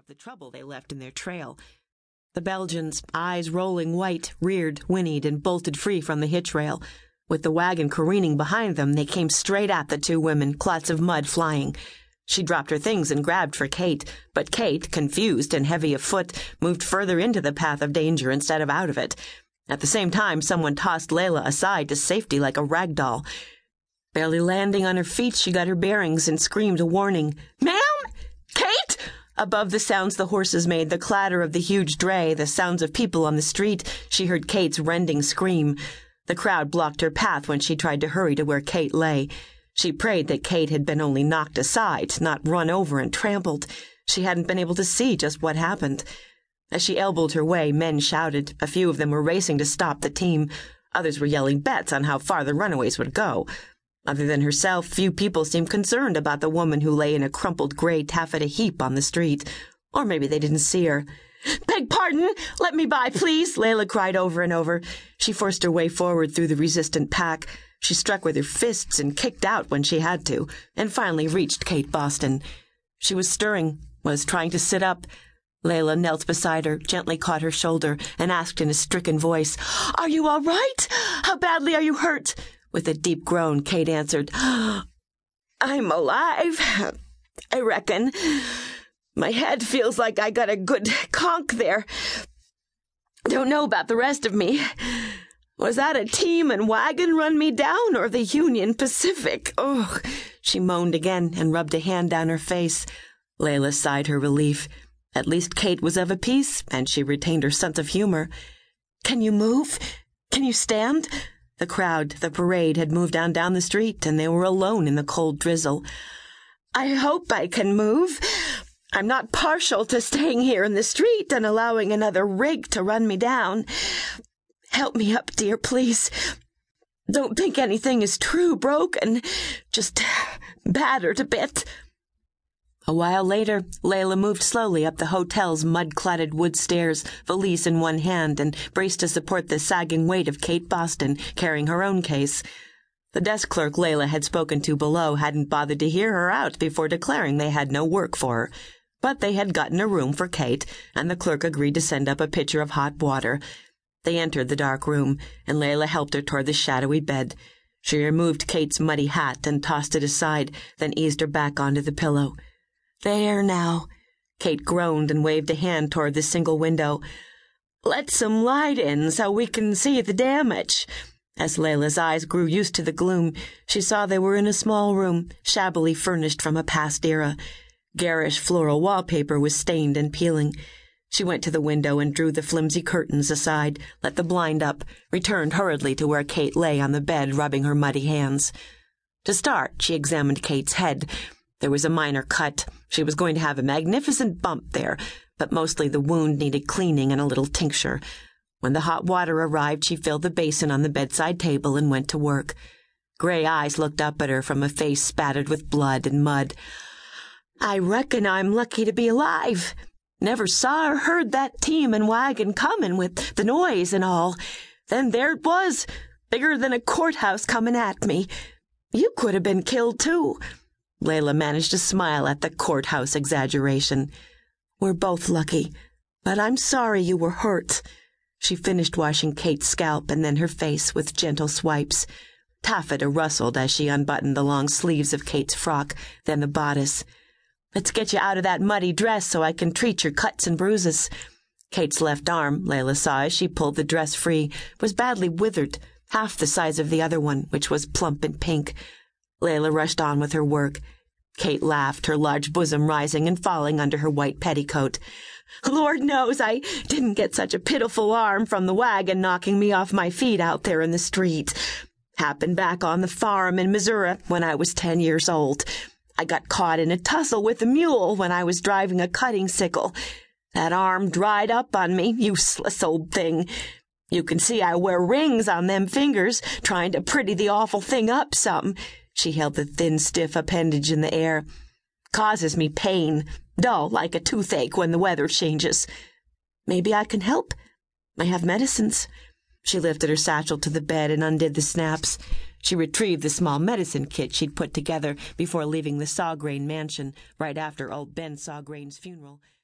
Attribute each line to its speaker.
Speaker 1: of the trouble they left in their trail. The Belgians, eyes rolling white, reared, whinnied, and bolted free from the hitch rail. With the wagon careening behind them, they came straight at the two women, clots of mud flying. She dropped her things and grabbed for Kate, but Kate, confused and heavy of foot, moved further into the path of danger instead of out of it. At the same time, someone tossed Laila aside to safety like a rag doll. Barely landing on her feet, she got her bearings and screamed a warning. Ma'am! Above the sounds the horses made, the clatter of the huge dray, the sounds of people on the street, she heard Kate's rending scream. The crowd blocked her path when she tried to hurry to where Kate lay. She prayed that Kate had been only knocked aside, not run over and trampled. She hadn't been able to see just what happened. As she elbowed her way, men shouted. A few of them were racing to stop the team. Others were yelling bets on how far the runaways would go. Other than herself, few people seemed concerned about the woman who lay in a crumpled gray taffeta heap on the street. Or maybe they didn't see her. Beg pardon! Let me by, please! Laila cried over and over. She forced her way forward through the resistant pack. She struck with her fists and kicked out when she had to, and finally reached Kate Boston. She was stirring, was trying to sit up. Laila knelt beside her, gently caught her shoulder, and asked in a stricken voice, Are you all right? How badly are you hurt? With a deep groan, Kate answered, I'm alive, I reckon. My head feels like I got a good conk there. Don't know about the rest of me. Was that a team and wagon run me down or the Union Pacific? Oh, she moaned again and rubbed a hand down her face. Laila sighed her relief. At least Kate was of a piece, and she retained her sense of humor. Can you move? Can you stand? The crowd, the parade, had moved on down the street, and they were alone in the cold drizzle. I hope I can move. I'm not partial to staying here in the street and allowing another rig to run me down. Help me up, dear, please. Don't think anything is true broken, just battered a bit. A while later, Laila moved slowly up the hotel's mud-cladded wood stairs, valise in one hand, and braced to support the sagging weight of Kate Boston, carrying her own case. The desk clerk Laila had spoken to below hadn't bothered to hear her out before declaring they had no work for her. But they had gotten a room for Kate, and the clerk agreed to send up a pitcher of hot water. They entered the dark room, and Laila helped her toward the shadowy bed. She removed Kate's muddy hat and tossed it aside, then eased her back onto the pillow. There now. Kate groaned and waved a hand toward the single window. Let some light in so we can see the damage. As Laila's eyes grew used to the gloom, she saw they were in a small room, shabbily furnished from a past era. Garish floral wallpaper was stained and peeling. She went to the window and drew the flimsy curtains aside, let the blind up, returned hurriedly to where Kate lay on the bed, rubbing her muddy hands. To start, she examined Kate's head. There was a minor cut. She was going to have a magnificent bump there, but mostly the wound needed cleaning and a little tincture. When the hot water arrived, she filled the basin on the bedside table and went to work. Gray eyes looked up at her from a face spattered with blood and mud. I reckon I'm lucky to be alive. Never saw or heard that team and wagon comin' with the noise and all. Then there it was, bigger than a courthouse comin' at me. You could have been killed, too. Laila managed to smile at the courthouse exaggeration. We're both lucky, but I'm sorry you were hurt. She finished washing Kate's scalp and then her face with gentle swipes. Taffeta rustled as she unbuttoned the long sleeves of Kate's frock, then the bodice. Let's get you out of that muddy dress so I can treat your cuts and bruises. Kate's left arm, Laila saw as she pulled the dress free, was badly withered, half the size of the other one, which was plump and pink. Laila rushed on with her work. Kate laughed, her large bosom rising and falling under her white petticoat. Lord knows I didn't get such a pitiful arm from the wagon knocking me off my feet out there in the street. Happened back on the farm in Missouri when I was ten years old. I got caught in a tussle with a mule when I was driving a cutting sickle. That arm dried up on me, useless old thing. You can see I wear rings on them fingers, trying to pretty the awful thing up some. She held the thin, stiff appendage in the air. Causes me pain, dull like a toothache when the weather changes. Maybe I can help. I have medicines. She lifted her satchel to the bed and undid the snaps. She retrieved the small medicine kit she'd put together before leaving the Sawgrain mansion right after old Ben Sawgrain's funeral.